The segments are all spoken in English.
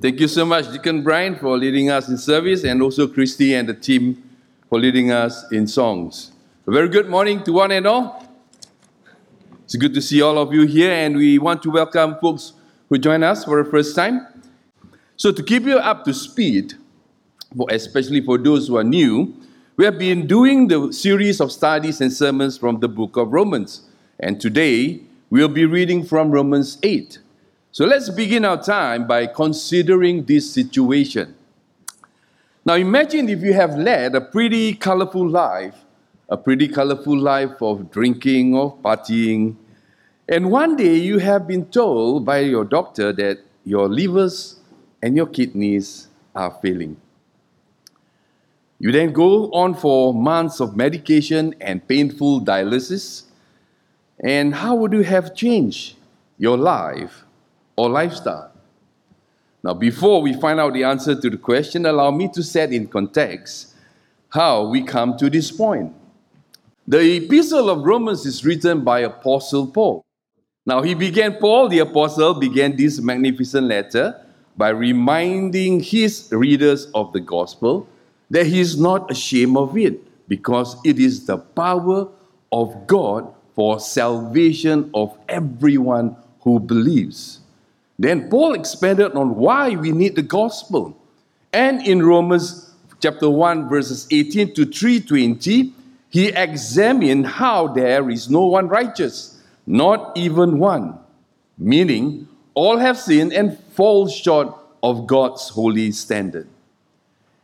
Thank you so much, Deacon Brian, for leading us in service, and also Christy and the team for leading us in songs. A very good morning to one and all. It's good to see all of you here, and we want to welcome folks who join us for the first time. So, to keep you up to speed, especially for those who are new, we have been doing the series of studies and sermons from the book of Romans. And today, we'll be reading from Romans 8. So let's begin our time by considering this situation. Now, imagine if you have led a pretty colorful life, a pretty colorful life of drinking, of partying, and one day you have been told by your doctor that your livers and your kidneys are failing. You then go on for months of medication and painful dialysis. And how would you have changed your life or lifestyle? Now, before we find out the answer to the question, allow me to set in context how we come to this point. The epistle of Romans is written by Apostle Paul. Now, he began, Paul the apostle began this magnificent letter by reminding his readers of the gospel that he is not ashamed of it because it is the power of God for salvation of everyone who believes. Then Paul expanded on why we need the gospel. And in Romans chapter 1 verses 18 to 320, he examined how there is no one righteous, not even one, meaning all have sinned and fall short of God's holy standard.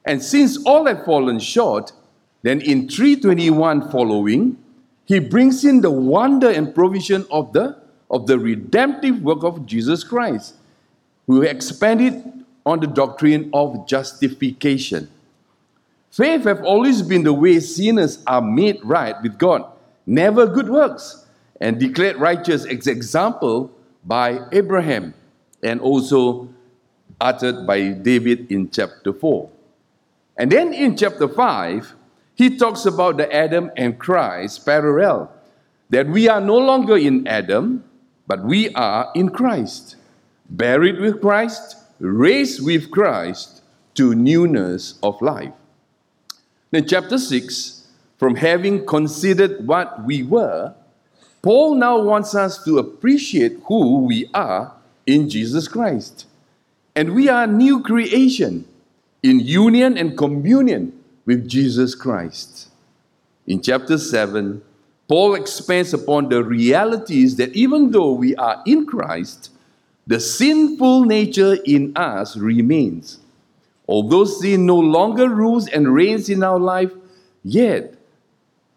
And since all have fallen short, then in 321 following, he brings in the wonder and provision of the, of the redemptive work of Jesus Christ, who expanded on the doctrine of justification. Faith have always been the way sinners are made right with God, never good works, and declared righteous as example by Abraham and also uttered by David in chapter 4. And then in chapter 5, he talks about the Adam and Christ parallel. That we are no longer in Adam, but we are in Christ. Buried with Christ, raised with Christ to newness of life. Then, chapter 6, from having considered what we were, Paul now wants us to appreciate who we are in Jesus Christ. And we are new creation in union and communion with Jesus Christ. In chapter 7, Paul expands upon the realities that even though we are in Christ, the sinful nature in us remains. Although sin no longer rules and reigns in our life, yet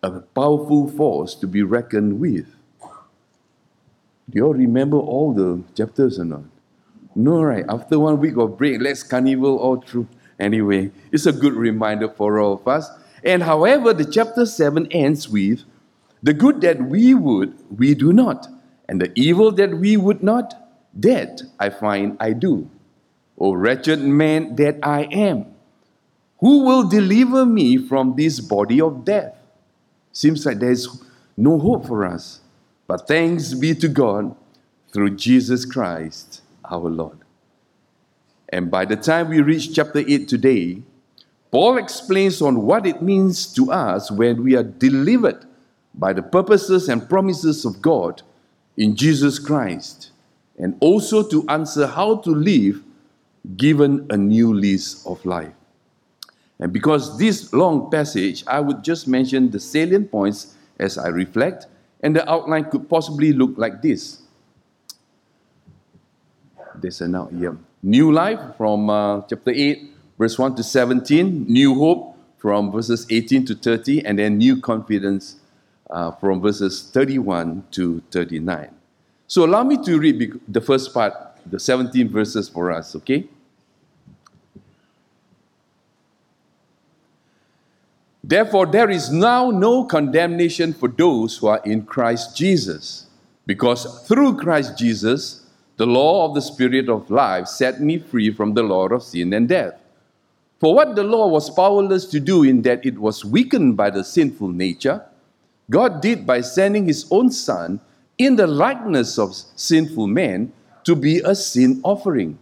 a powerful force to be reckoned with. Do you all remember all the chapters or not? No, right? After one week of break, let's carnival all through. Anyway, it's a good reminder for all of us. And however, the chapter 7 ends with the good that we would, we do not, and the evil that we would not, that I find I do. O wretched man that I am, who will deliver me from this body of death? Seems like there's no hope for us. But thanks be to God through Jesus Christ our Lord. And by the time we reach chapter 8 today, Paul explains on what it means to us when we are delivered by the purposes and promises of God in Jesus Christ, and also to answer how to live given a new lease of life. And because this long passage, I would just mention the salient points as I reflect, and the outline could possibly look like this. There's a now, yeah. New life from uh, chapter 8, verse 1 to 17. New hope from verses 18 to 30. And then new confidence uh, from verses 31 to 39. So allow me to read the first part, the 17 verses for us, okay? Therefore, there is now no condemnation for those who are in Christ Jesus, because through Christ Jesus, the law of the Spirit of life set me free from the law of sin and death. For what the law was powerless to do in that it was weakened by the sinful nature, God did by sending his own Son in the likeness of sinful men to be a sin offering.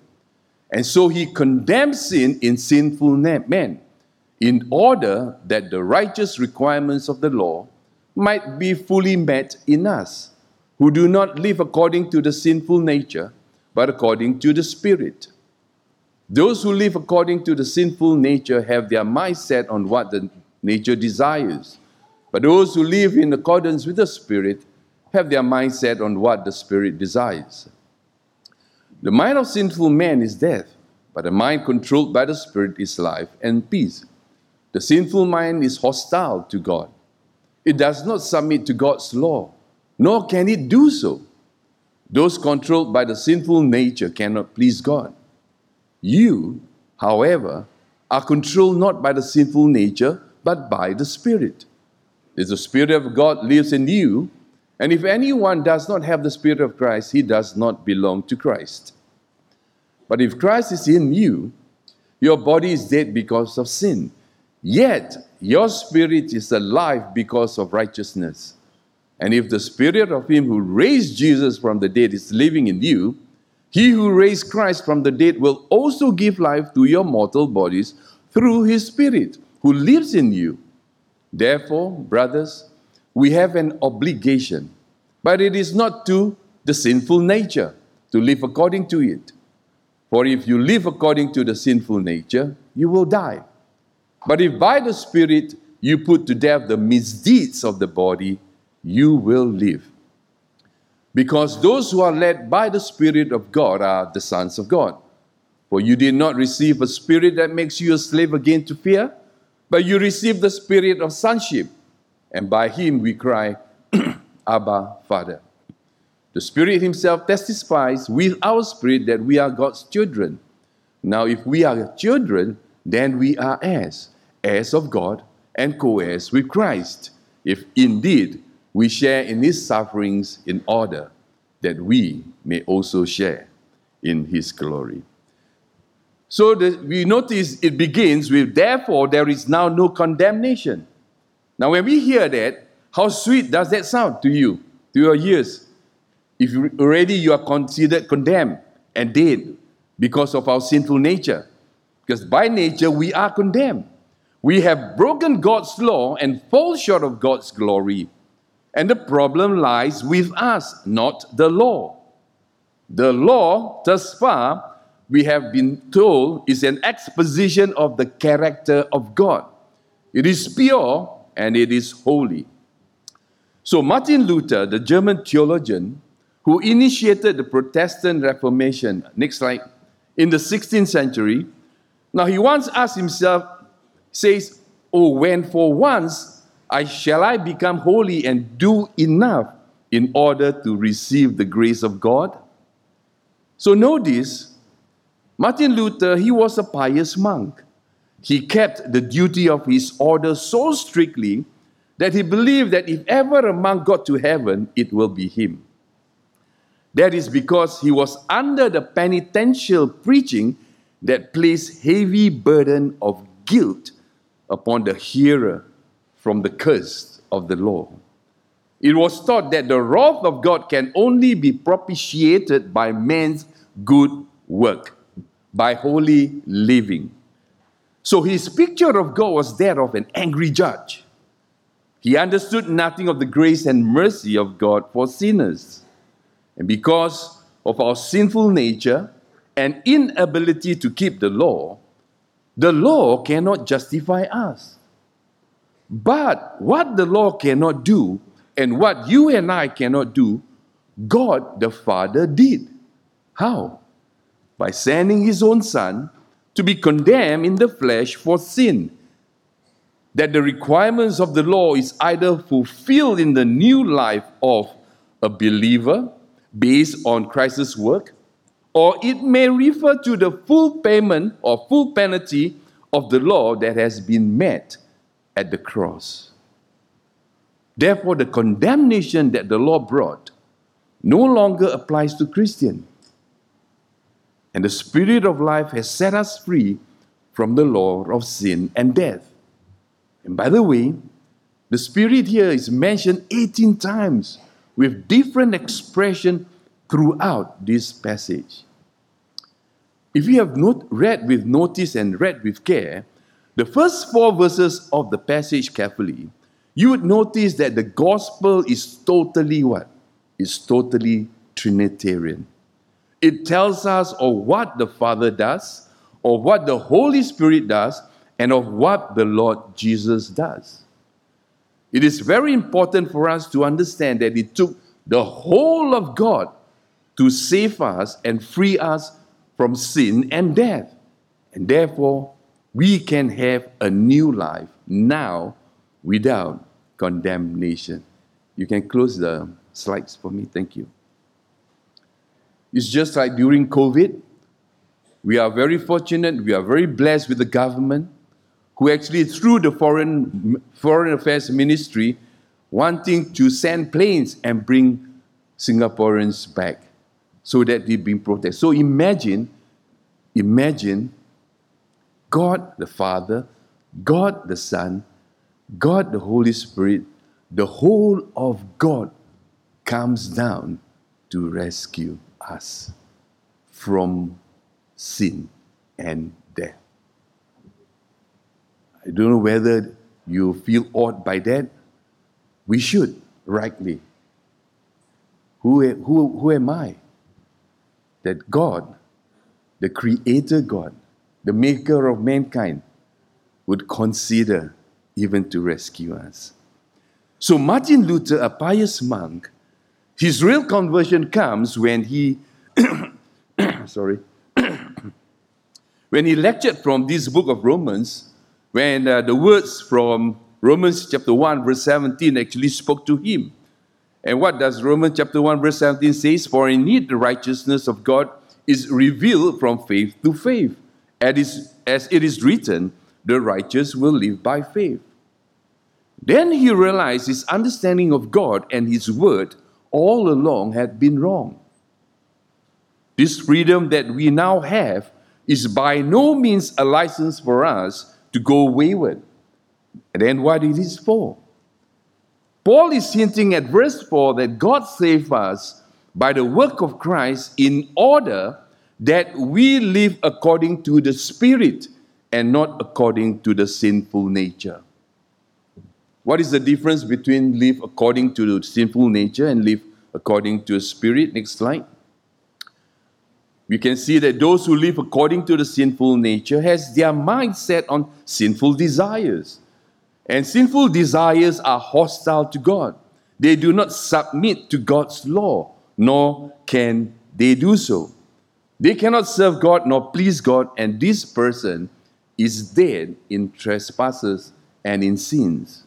And so he condemns sin in sinful men in order that the righteous requirements of the law might be fully met in us, who do not live according to the sinful nature, but according to the Spirit. Those who live according to the sinful nature have their mind set on what the nature desires. But those who live in accordance with the Spirit have their mind set on what the Spirit desires. The mind of sinful man is death, but the mind controlled by the Spirit is life and peace. The sinful mind is hostile to God. It does not submit to God's law, nor can it do so. Those controlled by the sinful nature cannot please God. You, however, are controlled not by the sinful nature, but by the Spirit. If the Spirit of God lives in you, and if anyone does not have the Spirit of Christ, he does not belong to Christ. But if Christ is in you, your body is dead because of sin, yet your spirit is alive because of righteousness. And if the Spirit of Him who raised Jesus from the dead is living in you, he who raised Christ from the dead will also give life to your mortal bodies through his Spirit who lives in you. Therefore, brothers, we have an obligation, but it is not to the sinful nature to live according to it. For if you live according to the sinful nature, you will die. But if by the Spirit you put to death the misdeeds of the body, you will live. Because those who are led by the Spirit of God are the sons of God. For you did not receive a spirit that makes you a slave again to fear, but you receive the spirit of sonship, and by him we cry, Abba, Father. The Spirit Himself testifies with our spirit that we are God's children. Now, if we are children, then we are heirs, heirs of God, and co heirs with Christ, if indeed we share in his sufferings in order that we may also share in his glory. So the, we notice it begins with, therefore, there is now no condemnation. Now, when we hear that, how sweet does that sound to you, to your ears? If you, already you are considered condemned and dead because of our sinful nature. Because by nature we are condemned. We have broken God's law and fall short of God's glory. And the problem lies with us, not the law. The law, thus far, we have been told, is an exposition of the character of God. It is pure and it is holy. So, Martin Luther, the German theologian who initiated the Protestant Reformation, next slide, in the 16th century, now he once asked himself, says, Oh, when for once I shall I become holy and do enough in order to receive the grace of God? So notice, Martin Luther, he was a pious monk. He kept the duty of his order so strictly that he believed that if ever a monk got to heaven, it will be him. That is because he was under the penitential preaching that placed heavy burden of guilt upon the hearer from the curse of the law. It was taught that the wrath of God can only be propitiated by man's good work, by holy living. So his picture of God was that of an angry judge. He understood nothing of the grace and mercy of God for sinners. And because of our sinful nature and inability to keep the law, the law cannot justify us. But what the law cannot do, and what you and I cannot do, God the Father did. How? By sending His own Son to be condemned in the flesh for sin. That the requirements of the law is either fulfilled in the new life of a believer based on Christ's work, or it may refer to the full payment or full penalty of the law that has been met at the cross. Therefore, the condemnation that the law brought no longer applies to Christian. And the Spirit of life has set us free from the law of sin and death. And by the way, the Spirit here is mentioned 18 times with different expression throughout this passage. if you have not read with notice and read with care, the first four verses of the passage carefully, you would notice that the gospel is totally what? It's totally Trinitarian. It tells us of what the Father does, of what the Holy Spirit does, and of what the Lord Jesus does. It is very important for us to understand that it took the whole of God to save us and free us from sin and death. And therefore, we can have a new life now without condemnation. You can close the slides for me. Thank you. It's just like during COVID. We are very fortunate, we are very blessed with the government who actually, through the Foreign, Foreign Affairs Ministry, wanting to send planes and bring Singaporeans back so that they've been protected. So imagine, imagine God the Father, God the Son, God the Holy Spirit, the whole of God comes down to rescue us from sin and death. I don't know whether you feel awed by that. We should, rightly. Who, who, who am I? that God, the Creator God, the Maker of mankind, would consider even to rescue us. So, Martin Luther, a pious monk, his real conversion comes when he, sorry, when he lectured from this book of Romans, when uh, the words from Romans chapter 1, verse 17 actually spoke to him. And what does Romans chapter 1 verse 17 says? For indeed the righteousness of God is revealed from faith to faith. As it is written, the righteous will live by faith. Then he realized his understanding of God and his word all along had been wrong. This freedom that we now have is by no means a license for us to go wayward. And then what it is for? Paul is hinting at verse 4 that God saved us by the work of Christ in order that we live according to the Spirit and not according to the sinful nature. What is the difference between live according to the sinful nature and live according to the Spirit? Next slide. We can see that those who live according to the sinful nature has their mind set on sinful desires. And sinful desires are hostile to God. They do not submit to God's law, nor can they do so. They cannot serve God nor please God, and this person is dead in trespasses and in sins.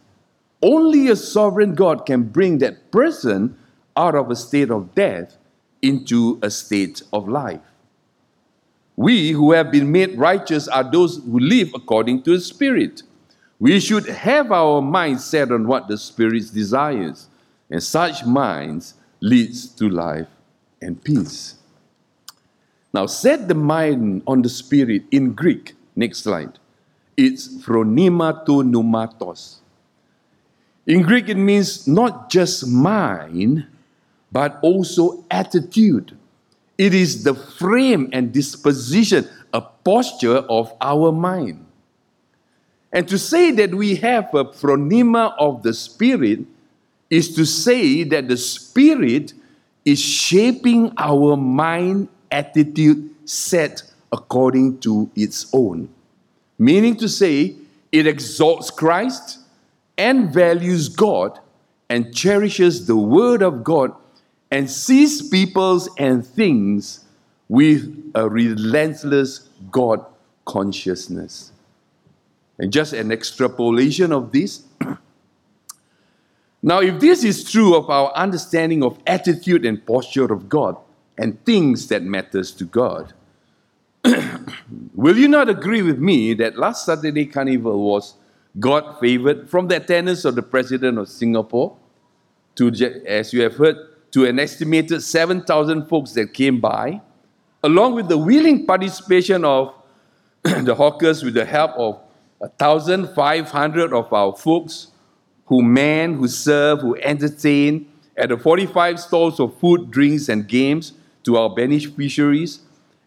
Only a sovereign God can bring that person out of a state of death into a state of life. We who have been made righteous are those who live according to the Spirit. We should have our minds set on what the Spirit desires, and such minds leads to life and peace. Now, set the mind on the Spirit in Greek. Next slide. It's phronema to pneumatos. In Greek, it means not just mind, but also attitude. It is the frame and disposition, a posture of our mind. And to say that we have a phronema of the Spirit is to say that the Spirit is shaping our mind attitude set according to its own. Meaning to say, it exalts Christ and values God and cherishes the Word of God and sees peoples and things with a relentless God consciousness. And just an extrapolation of this. now, if this is true of our understanding of attitude and posture of God and things that matters to God, will you not agree with me that last Saturday Carnival was God favored from the attendance of the President of Singapore to, as you have heard, to an estimated 7,000 folks that came by, along with the willing participation of the hawkers with the help of 1,500 of our folks who man, who serve, who entertain at the 45 stalls of food, drinks, and games to our banished fisheries,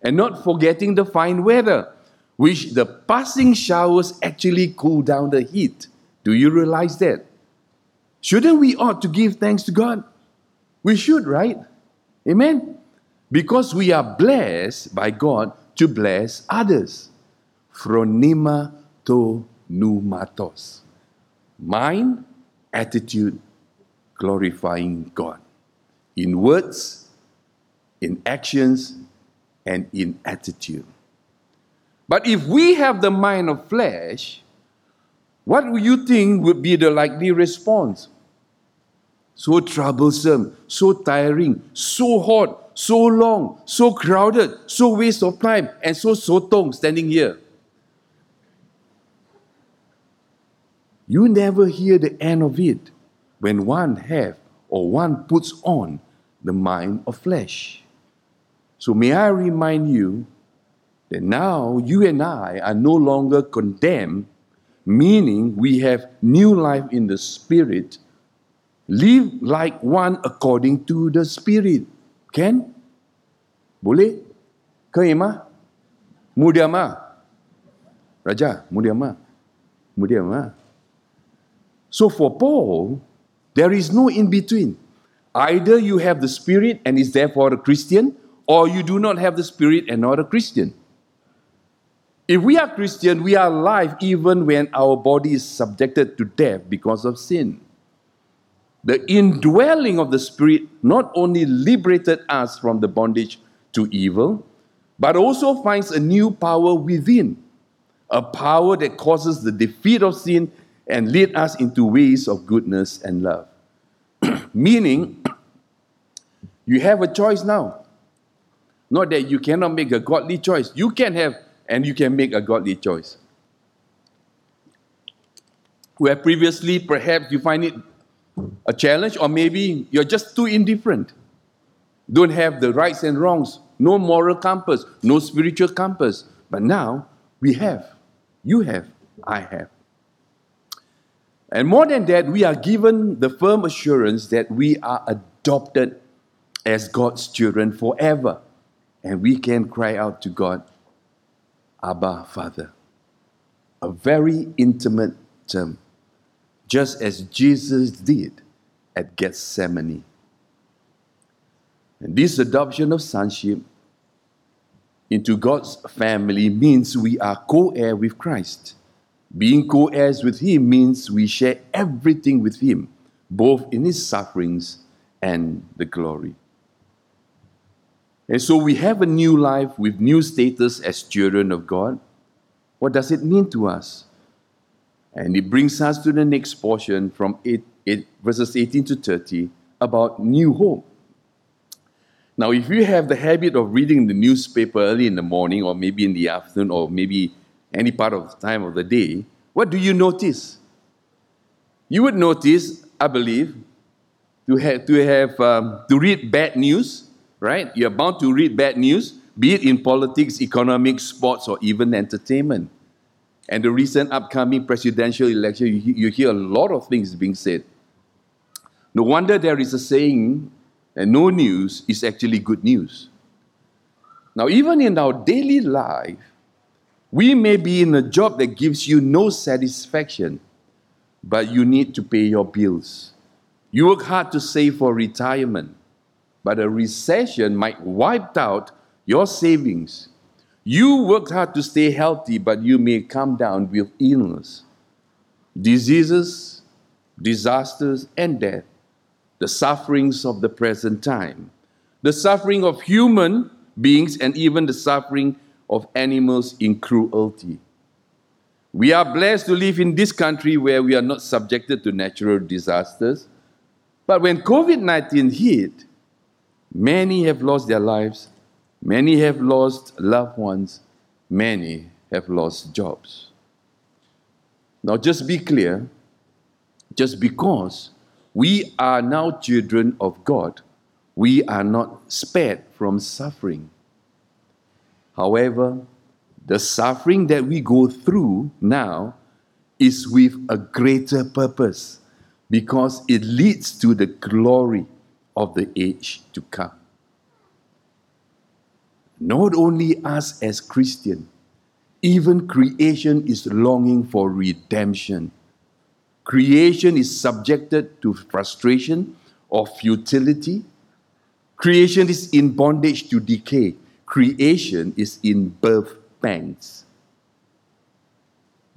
and not forgetting the fine weather, which the passing showers actually cool down the heat. Do you realize that? Shouldn't we ought to give thanks to God? We should, right? Amen. Because we are blessed by God to bless others. Phronema to pneumatos. Mind, attitude, glorifying God. In words, in actions, and in attitude. But if we have the mind of flesh, what do you think would be the likely response? So troublesome, so tiring, so hot, so long, so crowded, so waste of time, and so sotong standing here. You never hear the end of it when one have or one puts on the mind of flesh. So may I remind you that now you and I are no longer condemned, meaning we have new life in the spirit. Live like one according to the spirit. Can? Boleh? Mudia mah? Raja? Mudia mah? So for Paul, there is no in between. Either you have the Spirit and is therefore a Christian, or you do not have the Spirit and not a Christian. If we are Christian, we are alive even when our body is subjected to death because of sin. The indwelling of the Spirit not only liberated us from the bondage to evil, but also finds a new power within, a power that causes the defeat of sin and lead us into ways of goodness and love. Meaning, you have a choice now. Not that you cannot make a godly choice. You can have and you can make a godly choice. Where previously perhaps you find it a challenge, or maybe you're just too indifferent. Don't have the rights and wrongs, no moral compass, no spiritual compass. But now we have. You have. I have. And more than that, we are given the firm assurance that we are adopted as God's children forever. And we can cry out to God, Abba, Father. A very intimate term, just as Jesus did at Gethsemane. And this adoption of sonship into God's family means we are co heir with Christ. Being co heirs with Him means we share everything with Him, both in His sufferings and the glory. And so we have a new life with new status as children of God. What does it mean to us? And it brings us to the next portion from 8, 8, verses 18 to 30 about new hope. Now, if you have the habit of reading the newspaper early in the morning, or maybe in the afternoon, or maybe any part of the time of the day, what do you notice? You would notice, I believe, to have to have um, to read bad news, right? You're bound to read bad news, be it in politics, economics, sports, or even entertainment. And the recent upcoming presidential election, you, you hear a lot of things being said. No wonder there is a saying, and no news is actually good news. Now, even in our daily life, we may be in a job that gives you no satisfaction, but you need to pay your bills. You work hard to save for retirement, but a recession might wipe out your savings. You worked hard to stay healthy, but you may come down with illness, diseases, disasters, and death, the sufferings of the present time, the suffering of human beings, and even the suffering of animals in cruelty. We are blessed to live in this country where we are not subjected to natural disasters. But when COVID 19 hit, many have lost their lives, many have lost loved ones, many have lost jobs. Now, just be clear just because we are now children of God, we are not spared from suffering. However, the suffering that we go through now is with a greater purpose because it leads to the glory of the age to come. not only us as Christian, even creation is longing for redemption. Creation is subjected to frustration or futility. Creation is in bondage to decay. Creation is in birth pangs.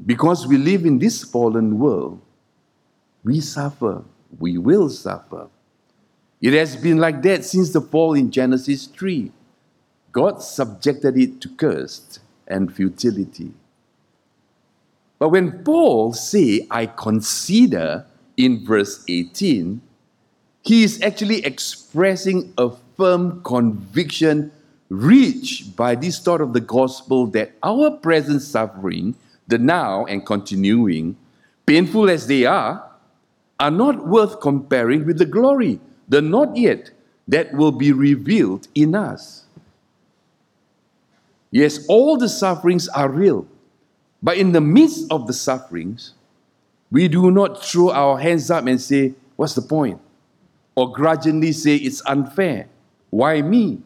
Because we live in this fallen world, we suffer. We will suffer. It has been like that since the fall in Genesis 3. God subjected it to curse and futility. But when Paul say, I consider in verse 18, he is actually expressing a firm conviction reached by this thought of the gospel that our present suffering, the now and continuing, painful as they are, are not worth comparing with the glory, the not yet, that will be revealed in us. Yes, all the sufferings are real, but in the midst of the sufferings, we do not throw our hands up and say, What's the point? Or grudgingly say, It's unfair. Why me?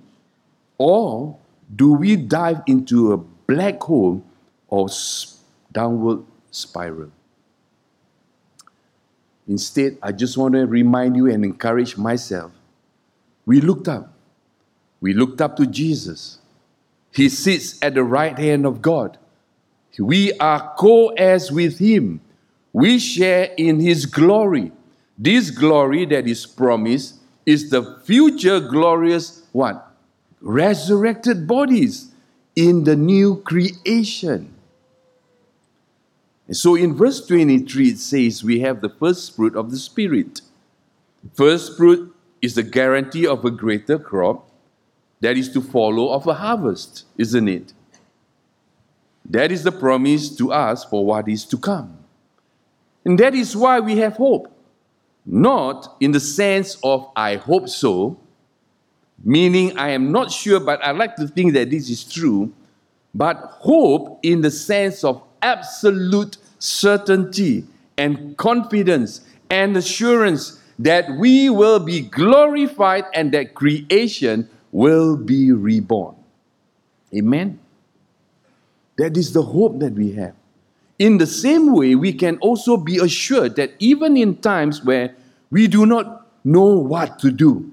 Or do we dive into a black hole or downward spiral? Instead, I just want to remind you and encourage myself. We looked up. We looked up to Jesus. He sits at the right hand of God. We are co heirs with Him. We share in His glory. This glory that is promised is the future glorious what? Resurrected bodies in the new creation. And so in verse 23, it says we have the first fruit of the Spirit. First fruit is the guarantee of a greater crop that is to follow of a harvest, isn't it? That is the promise to us for what is to come. And that is why we have hope. Not in the sense of I hope so, meaning I am not sure, but I like to think that this is true, but hope in the sense of absolute certainty and confidence and assurance that we will be glorified and that creation will be reborn. Amen. That is the hope that we have. In the same way, we can also be assured that even in times where we do not know what to do,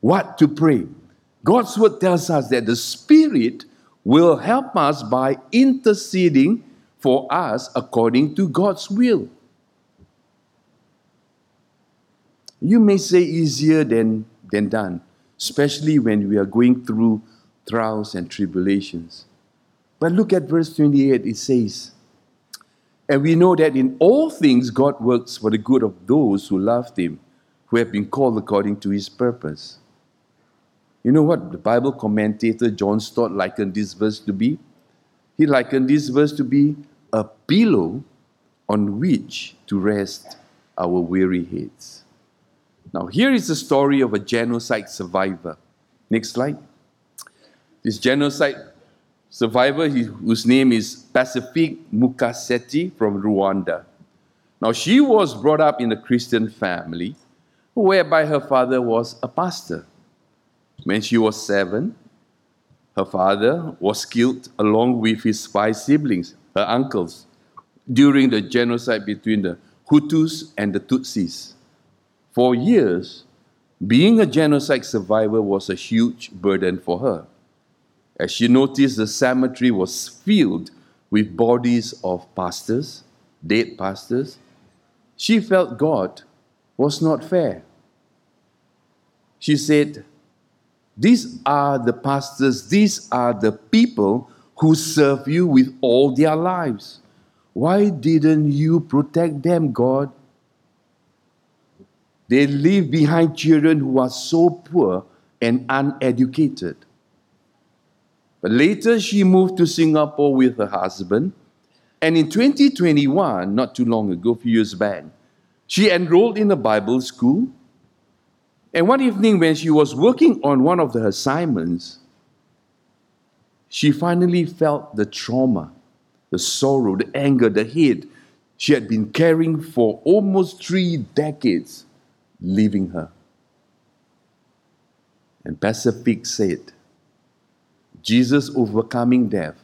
what to pray, God's word tells us that the Spirit will help us by interceding for us according to God's will. You may say easier than, than done, especially when we are going through trials and tribulations. But look at verse 28, it says, And we know that in all things God works for the good of those who love Him, who have been called according to His purpose. You know what the Bible commentator John Stott likened this verse to be? He likened this verse to be a pillow on which to rest our weary heads. Now, here is the story of a genocide survivor. Next slide. This genocide survivor, whose name is Pacifique Mukaseti from Rwanda. Now, she was brought up in a Christian family whereby her father was a pastor. When she was seven, her father was killed along with his five siblings, her uncles, during the genocide between the Hutus and the Tutsis. For years, being a genocide survivor was a huge burden for her. As she noticed the cemetery was filled with bodies of pastors, dead pastors, she felt God was not fair. She said, these are the pastors, these are the people who serve you with all their lives. Why didn't you protect them, God? They leave behind children who are so poor and uneducated. But later she moved to Singapore with her husband. And in 2021, not too long ago, a few years back, she enrolled in a Bible school and one evening, when she was working on one of the assignments, she finally felt the trauma, the sorrow, the anger, the hate she had been carrying for almost three decades leaving her. And Pacifique said, Jesus overcoming death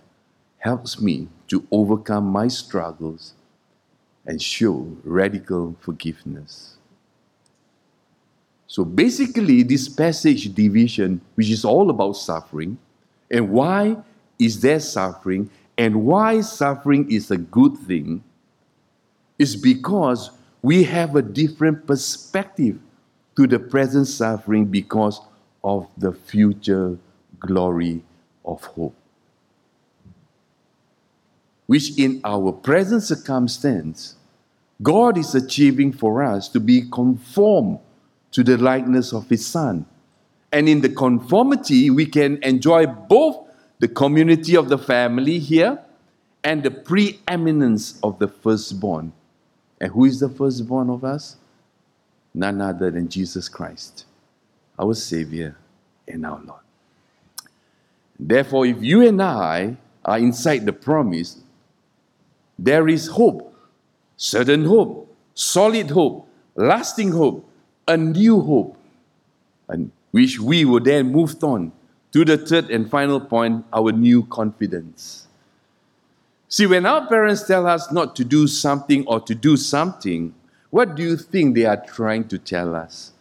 helps me to overcome my struggles and show radical forgiveness. So basically, this passage division, which is all about suffering, and why is there suffering, and why suffering is a good thing, is because we have a different perspective to the present suffering because of the future glory of hope. Which in our present circumstance, God is achieving for us to be conformed to the likeness of His Son. And in the conformity, we can enjoy both the community of the family here and the preeminence of the firstborn. And who is the firstborn of us? None other than Jesus Christ, our Savior and our Lord. Therefore, if you and I are inside the promise, there is hope, certain hope, solid hope, lasting hope, a new hope, and which we will then move on to the third and final point our new confidence. See, when our parents tell us not to do something or to do something, what do you think they are trying to tell us?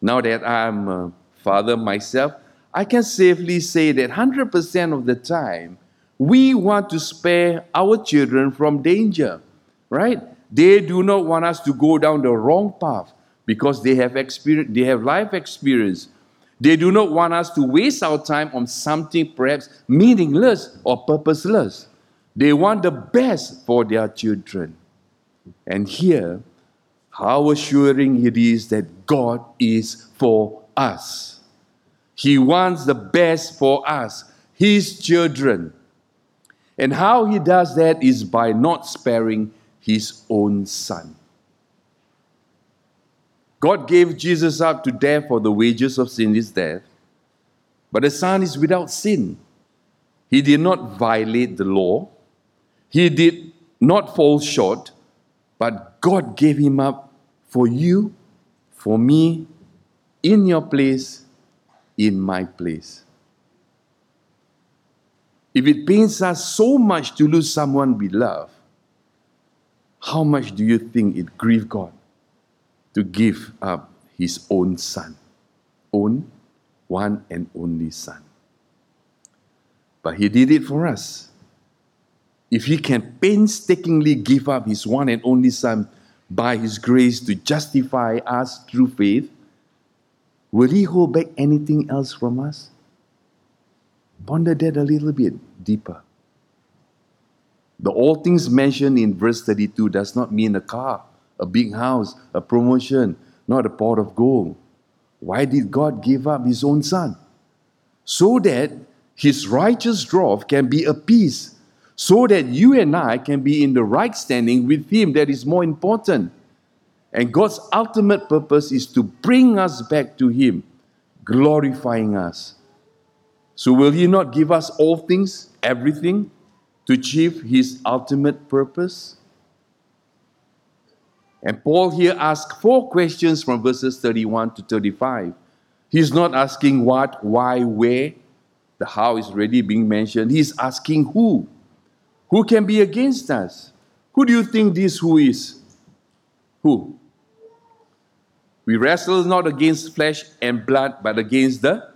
Now that I'm a father myself, I can safely say that 100% of the time, we want to spare our children from danger, right? They do not want us to go down the wrong path because they have experience, they have life experience. They do not want us to waste our time on something perhaps meaningless or purposeless. They want the best for their children. And here, how assuring it is that God is for us. He wants the best for us, His children. And how He does that is by not sparing His own Son. God gave Jesus up to death for the wages of sin is death. But the Son is without sin. He did not violate the law. He did not fall short, but God gave him up for you, for me, in your place, in my place. If it pains us so much to lose someone we love, how much do you think it grieved God to give up his own son? Own one and only son. But he did it for us if he can painstakingly give up his one and only Son by his grace to justify us through faith, will he hold back anything else from us? Ponder that a little bit deeper. The all things mentioned in verse 32 does not mean a car, a big house, a promotion, not a pot of gold. Why did God give up his own son? So that his righteous wrath can be appeased so that you and I can be in the right standing with Him. That is more important. And God's ultimate purpose is to bring us back to Him, glorifying us. So, will He not give us all things, everything, to achieve His ultimate purpose? And Paul here asks four questions from verses 31 to 35. He's not asking what, why, where. The how is already being mentioned. He's asking who. Who can be against us? Who do you think this who is? Who? We wrestle not against flesh and blood, but against the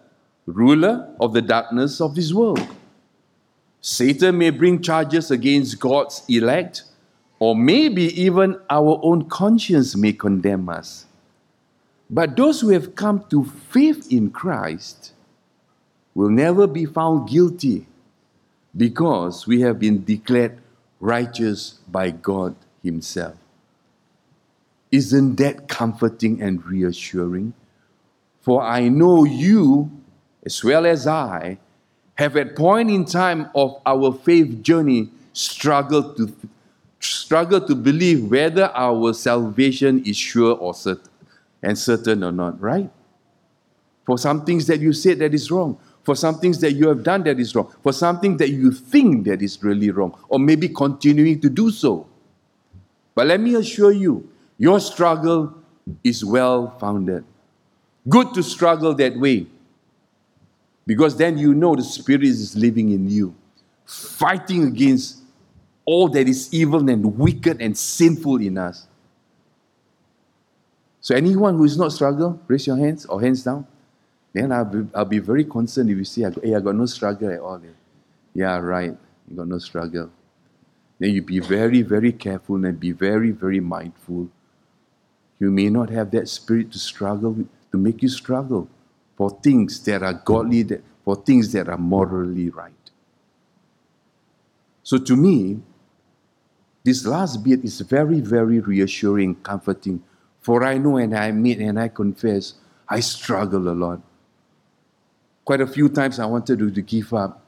ruler of the darkness of this world. Satan may bring charges against God's elect, or maybe even our own conscience may condemn us. But those who have come to faith in Christ will never be found guilty because we have been declared righteous by God Himself. Isn't that comforting and reassuring? For I know you, as well as I, have at point in time of our faith journey struggled to struggle to believe whether our salvation is sure or certain and certain or not, right? For some things that you said that is wrong for some things that you have done that is wrong, for something that you think that is really wrong, or maybe continuing to do so. But let me assure you, your struggle is well founded. Good to struggle that way. Because then you know the Spirit is living in you, fighting against all that is evil and wicked and sinful in us. So, anyone who is not struggle, raise your hands or hands down. Then I'll be, I'll be very concerned if you say, hey, I got no struggle at all. Yeah, right. You got no struggle. Then you be very, very careful and be very, very mindful. You may not have that spirit to struggle, to make you struggle for things that are godly, for things that are morally right. So to me, this last bit is very, very reassuring, comforting. For I know and I admit and I confess, I struggle a lot. Quite a few times I wanted to, to give up.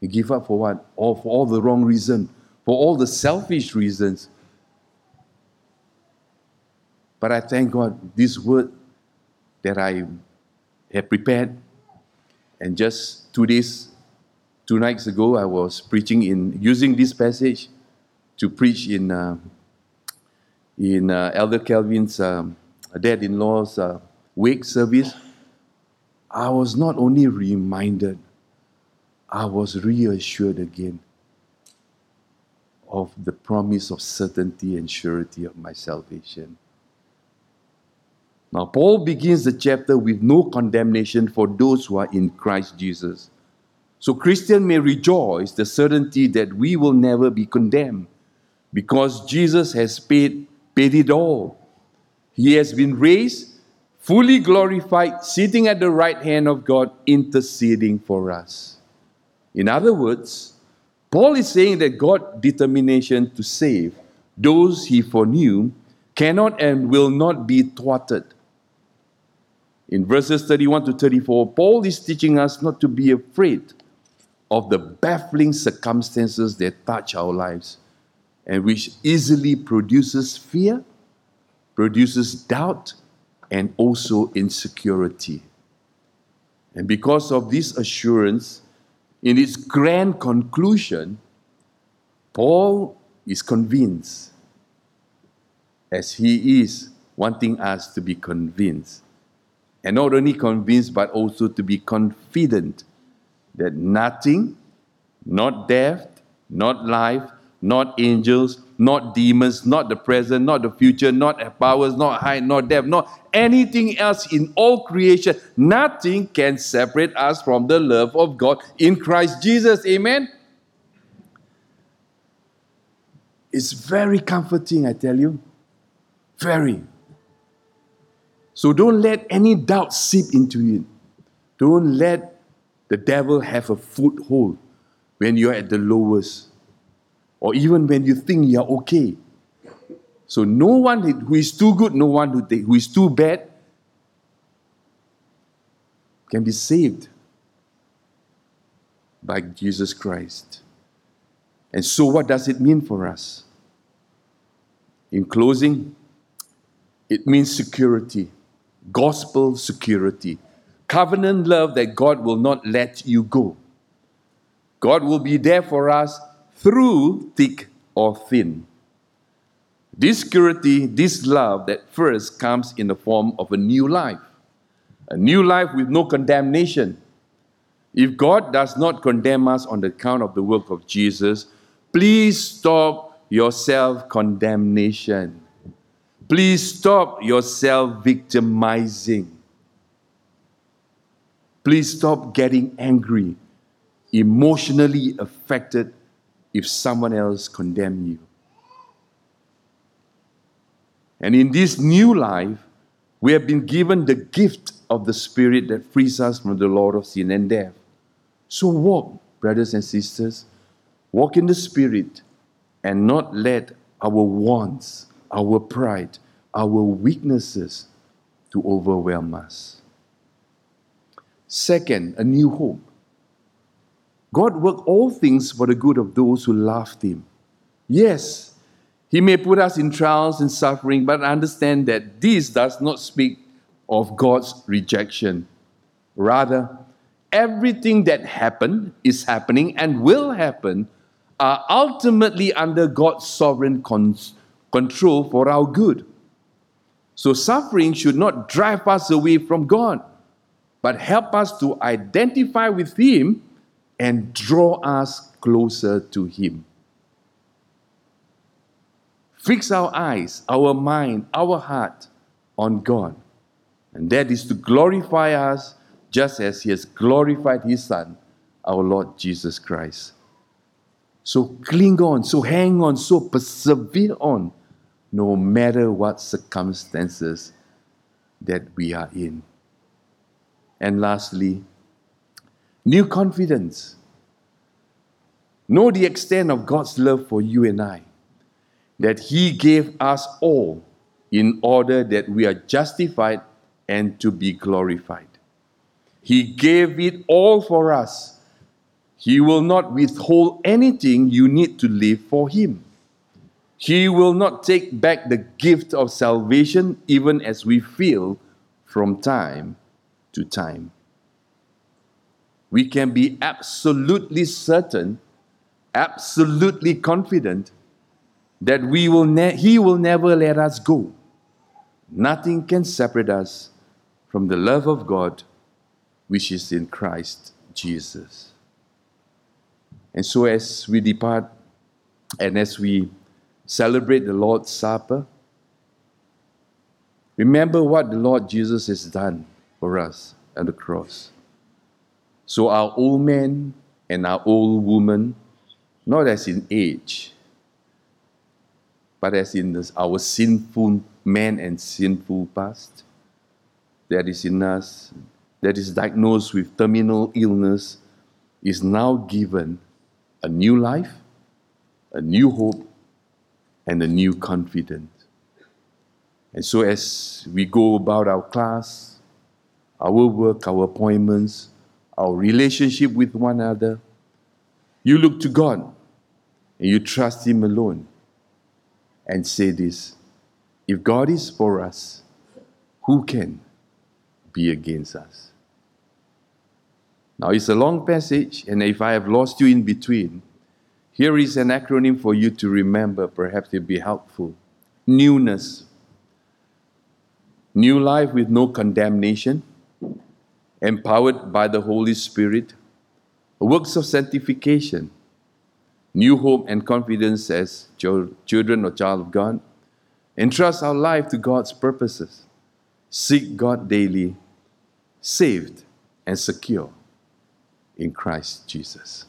You give up for what? All for all the wrong reason, for all the selfish reasons. But I thank God this word that I have prepared, and just two days, two nights ago, I was preaching in using this passage to preach in uh, in uh, Elder Calvin's um, dad-in-law's uh, wake service. I was not only reminded I was reassured again of the promise of certainty and surety of my salvation. Now, Paul begins the chapter with no condemnation for those who are in Christ Jesus. So, Christian may rejoice the certainty that we will never be condemned because Jesus has paid, paid it all. He has been raised, fully glorified, sitting at the right hand of God, interceding for us. In other words, Paul is saying that God's determination to save those he foreknew cannot and will not be thwarted. In verses 31 to 34, Paul is teaching us not to be afraid of the baffling circumstances that touch our lives and which easily produces fear, produces doubt, and also insecurity. And because of this assurance, in its grand conclusion, Paul is convinced, as he is wanting us to be convinced. And not only convinced, but also to be confident that nothing, not death, not life, not angels, not demons, not the present, not the future, not powers, not height, not depth, not anything else in all creation. Nothing can separate us from the love of God in Christ Jesus. Amen. It's very comforting, I tell you. Very. So don't let any doubt seep into you. Don't let the devil have a foothold when you're at the lowest or even when you think you're okay. So, no one who is too good, no one who is too bad can be saved by Jesus Christ. And so, what does it mean for us? In closing, it means security, gospel security, covenant love that God will not let you go. God will be there for us through thick or thin. This security, this love that first comes in the form of a new life, a new life with no condemnation. If God does not condemn us on account of the work of Jesus, please stop your self condemnation. Please stop your self victimizing. Please stop getting angry, emotionally affected if someone else condemn you. And in this new life, we have been given the gift of the Spirit that frees us from the Lord of sin and death. So walk, brothers and sisters, walk in the Spirit and not let our wants, our pride, our weaknesses to overwhelm us. Second, a new hope. God worked all things for the good of those who loved Him. Yes, He may put us in trials and suffering, but understand that this does not speak of God's rejection. Rather, everything that happened, is happening, and will happen are ultimately under God's sovereign con- control for our good. So suffering should not drive us away from God, but help us to identify with Him and draw us closer to Him. Fix our eyes, our mind, our heart on God. And that is to glorify us just as He has glorified His Son, our Lord Jesus Christ. So cling on, so hang on, so persevere on no matter what circumstances that we are in. And lastly, new confidence. Know the extent of God's love for you and I, that He gave us all in order that we are justified and to be glorified. He gave it all for us. He will not withhold anything you need to live for Him. He will not take back the gift of salvation even as we feel from time to time. We can be absolutely certain, absolutely confident that we will ne- He will never let us go. Nothing can separate us from the love of God which is in Christ Jesus. And so, as we depart and as we celebrate the Lord's Supper, remember what the Lord Jesus has done for us at the cross. So, our old man and our old woman, not as in age, but as in this, our sinful man and sinful past that is in us, that is diagnosed with terminal illness, is now given a new life, a new hope, and a new confidence. And so, as we go about our class, our work, our appointments, our relationship with one another, you look to God and you trust Him alone and say this if God is for us, who can be against us? Now, it's a long passage, and if I have lost you in between, here is an acronym for you to remember, perhaps it'll be helpful. Newness. New life with no condemnation, empowered by the Holy Spirit, works of sanctification, new hope and confidence as children or child of God, entrust our life to God's purposes, seek God daily, saved and secure in Christ Jesus.